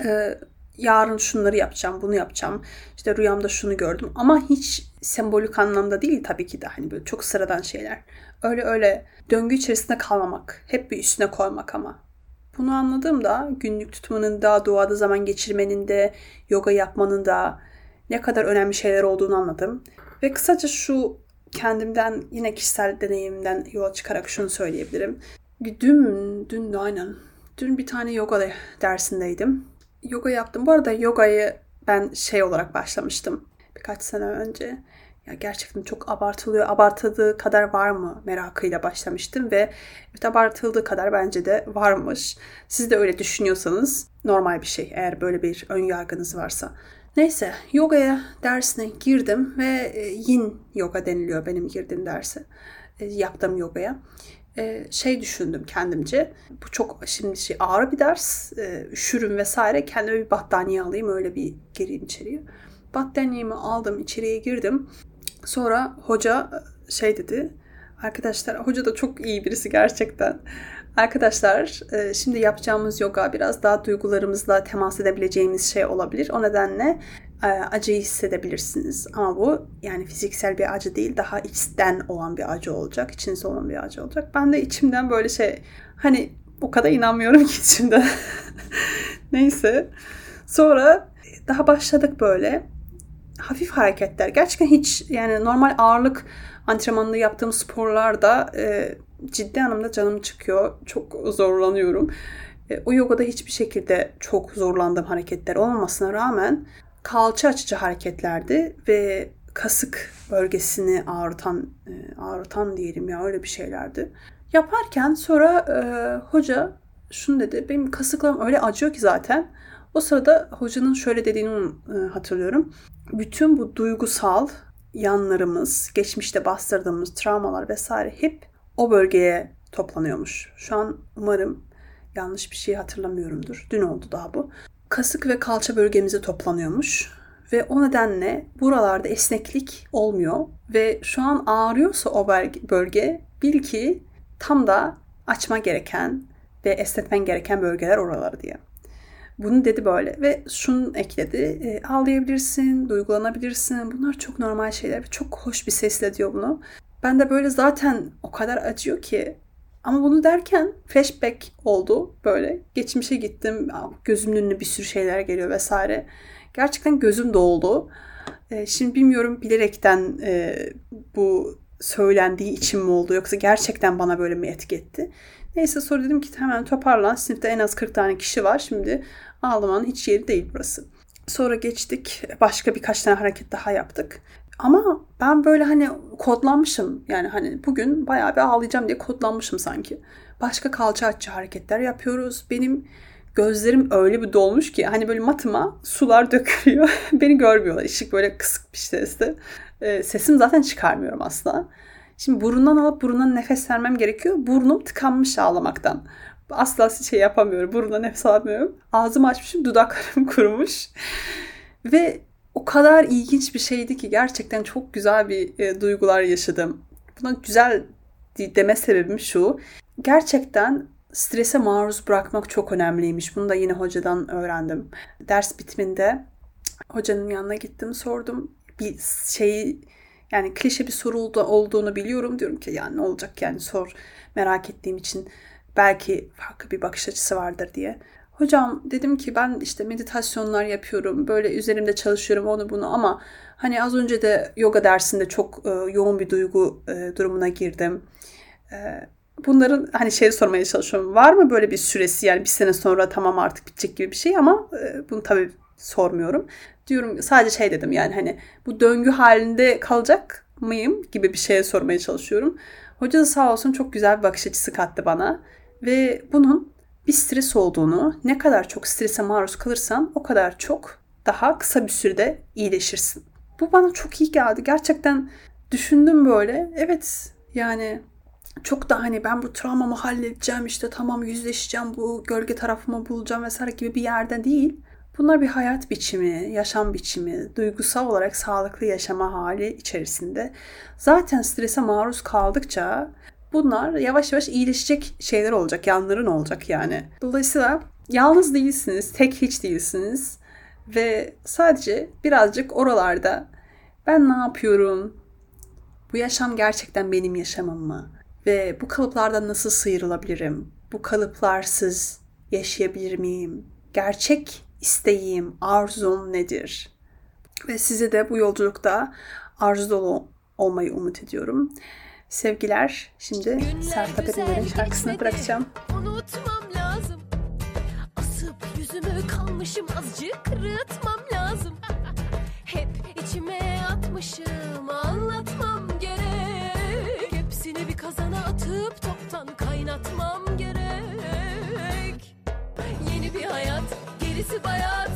Ee, yarın şunları yapacağım, bunu yapacağım. İşte rüyamda şunu gördüm ama hiç sembolik anlamda değil tabii ki de hani böyle çok sıradan şeyler. Öyle öyle döngü içerisinde kalmamak, hep bir üstüne koymak ama. Bunu anladığımda günlük tutmanın da, doğada zaman geçirmenin de, yoga yapmanın da ne kadar önemli şeyler olduğunu anladım. Ve kısaca şu kendimden yine kişisel deneyimden yola çıkarak şunu söyleyebilirim. Dün, dün de aynen. Dün bir tane yoga dersindeydim. Yoga yaptım. Bu arada yogayı ben şey olarak başlamıştım birkaç sene önce. Ya gerçekten çok abartılıyor. Abartıldığı kadar var mı merakıyla başlamıştım ve evet abartıldığı kadar bence de varmış. Siz de öyle düşünüyorsanız normal bir şey eğer böyle bir ön yargınız varsa. Neyse yogaya dersine girdim ve e, yin yoga deniliyor benim girdiğim derse. E, yaptığım yogaya e, şey düşündüm kendimce. Bu çok şimdi şey ağır bir ders. E, üşürüm vesaire. Kendime bir battaniye alayım öyle bir gireyim içeriye. Battaniyemi aldım içeriye girdim. Sonra hoca e, şey dedi. Arkadaşlar hoca da çok iyi birisi gerçekten. Arkadaşlar e, şimdi yapacağımız yoga biraz daha duygularımızla temas edebileceğimiz şey olabilir. O nedenle acıyı hissedebilirsiniz. Ama bu yani fiziksel bir acı değil daha içten olan bir acı olacak. İçinizde olan bir acı olacak. Ben de içimden böyle şey hani o kadar inanmıyorum ki içimde. Neyse. Sonra daha başladık böyle. Hafif hareketler. Gerçekten hiç yani normal ağırlık antrenmanında yaptığım sporlarda e, ciddi anlamda canım çıkıyor. Çok zorlanıyorum. E, o yogada hiçbir şekilde çok zorlandığım hareketler olmamasına rağmen kalça açıcı hareketlerdi ve kasık bölgesini ağrıtan e, ağrıtan diyelim ya öyle bir şeylerdi. Yaparken sonra e, hoca şunu dedi. Benim kasıklarım öyle acıyor ki zaten. O sırada hocanın şöyle dediğini e, hatırlıyorum. Bütün bu duygusal yanlarımız, geçmişte bastırdığımız travmalar vesaire hep o bölgeye toplanıyormuş. Şu an umarım yanlış bir şey hatırlamıyorumdur. Dün oldu daha bu. Kasık ve kalça bölgemize toplanıyormuş. Ve o nedenle buralarda esneklik olmuyor. Ve şu an ağrıyorsa o bölge bil ki tam da açma gereken ve esnetmen gereken bölgeler oralar diye. Bunu dedi böyle ve şunu ekledi. E, ağlayabilirsin, duygulanabilirsin. Bunlar çok normal şeyler ve çok hoş bir sesle diyor bunu. Ben de böyle zaten o kadar acıyor ki Ama bunu derken flashback oldu böyle. Geçmişe gittim. Gözümün önüne bir sürü şeyler geliyor vesaire. Gerçekten gözüm doldu. E, şimdi bilmiyorum bilerekten e, bu söylendiği için mi oldu yoksa gerçekten bana böyle mi etki? Neyse sonra dedim ki hemen toparlan. Sınıfta en az 40 tane kişi var. Şimdi ağlamanın hiç yeri değil burası. Sonra geçtik. Başka birkaç tane hareket daha yaptık. Ama ben böyle hani kodlanmışım. Yani hani bugün bayağı bir ağlayacağım diye kodlanmışım sanki. Başka kalça açıcı hareketler yapıyoruz. Benim gözlerim öyle bir dolmuş ki hani böyle matıma sular dökülüyor. Beni görmüyorlar. Işık böyle kısık bir sesle. Ee, sesim zaten çıkarmıyorum asla. Şimdi burundan alıp burundan nefes vermem gerekiyor. Burnum tıkanmış ağlamaktan. Asla şey yapamıyorum. Burundan nefes alamıyorum. Ağzımı açmışım, dudaklarım kurumuş. Ve o kadar ilginç bir şeydi ki gerçekten çok güzel bir e, duygular yaşadım. Buna güzel deme sebebim şu. Gerçekten strese maruz bırakmak çok önemliymiş. Bunu da yine hocadan öğrendim. Ders bitiminde hocanın yanına gittim, sordum. Bir şeyi yani klişe bir soru olduğunu biliyorum. Diyorum ki yani ne olacak yani sor merak ettiğim için belki farklı bir bakış açısı vardır diye. Hocam dedim ki ben işte meditasyonlar yapıyorum. Böyle üzerimde çalışıyorum onu bunu ama hani az önce de yoga dersinde çok e, yoğun bir duygu e, durumuna girdim. E, bunların hani şey sormaya çalışıyorum. Var mı böyle bir süresi yani bir sene sonra tamam artık bitecek gibi bir şey ama e, bunu tabii sormuyorum. Diyorum sadece şey dedim yani hani bu döngü halinde kalacak mıyım gibi bir şeye sormaya çalışıyorum. Hoca da sağ olsun çok güzel bir bakış açısı kattı bana. Ve bunun bir stres olduğunu, ne kadar çok strese maruz kalırsan o kadar çok daha kısa bir sürede iyileşirsin. Bu bana çok iyi geldi. Gerçekten düşündüm böyle. Evet yani çok da hani ben bu travmamı halledeceğim işte tamam yüzleşeceğim bu gölge tarafımı bulacağım vesaire gibi bir yerde değil. Bunlar bir hayat biçimi, yaşam biçimi, duygusal olarak sağlıklı yaşama hali içerisinde. Zaten strese maruz kaldıkça bunlar yavaş yavaş iyileşecek şeyler olacak, yanların olacak yani. Dolayısıyla yalnız değilsiniz, tek hiç değilsiniz ve sadece birazcık oralarda ben ne yapıyorum? Bu yaşam gerçekten benim yaşamım mı? Ve bu kalıplardan nasıl sıyrılabilirim? Bu kalıplarsız yaşayabilir miyim? Gerçek isteğim, arzum nedir? Ve size de bu yolculukta arzu dolu olmayı umut ediyorum. Sevgiler. Şimdi Sertab Erener'in şarkısını bırakacağım. Unutmam lazım. Asıp yüzümü kalmışım azıcık kırıtmam lazım. Hep içime atmışım anlatmam gerek. Hepsini bir kazana atıp toptan kaynatmam gerek. Yeni bir hayat gerisi bayağı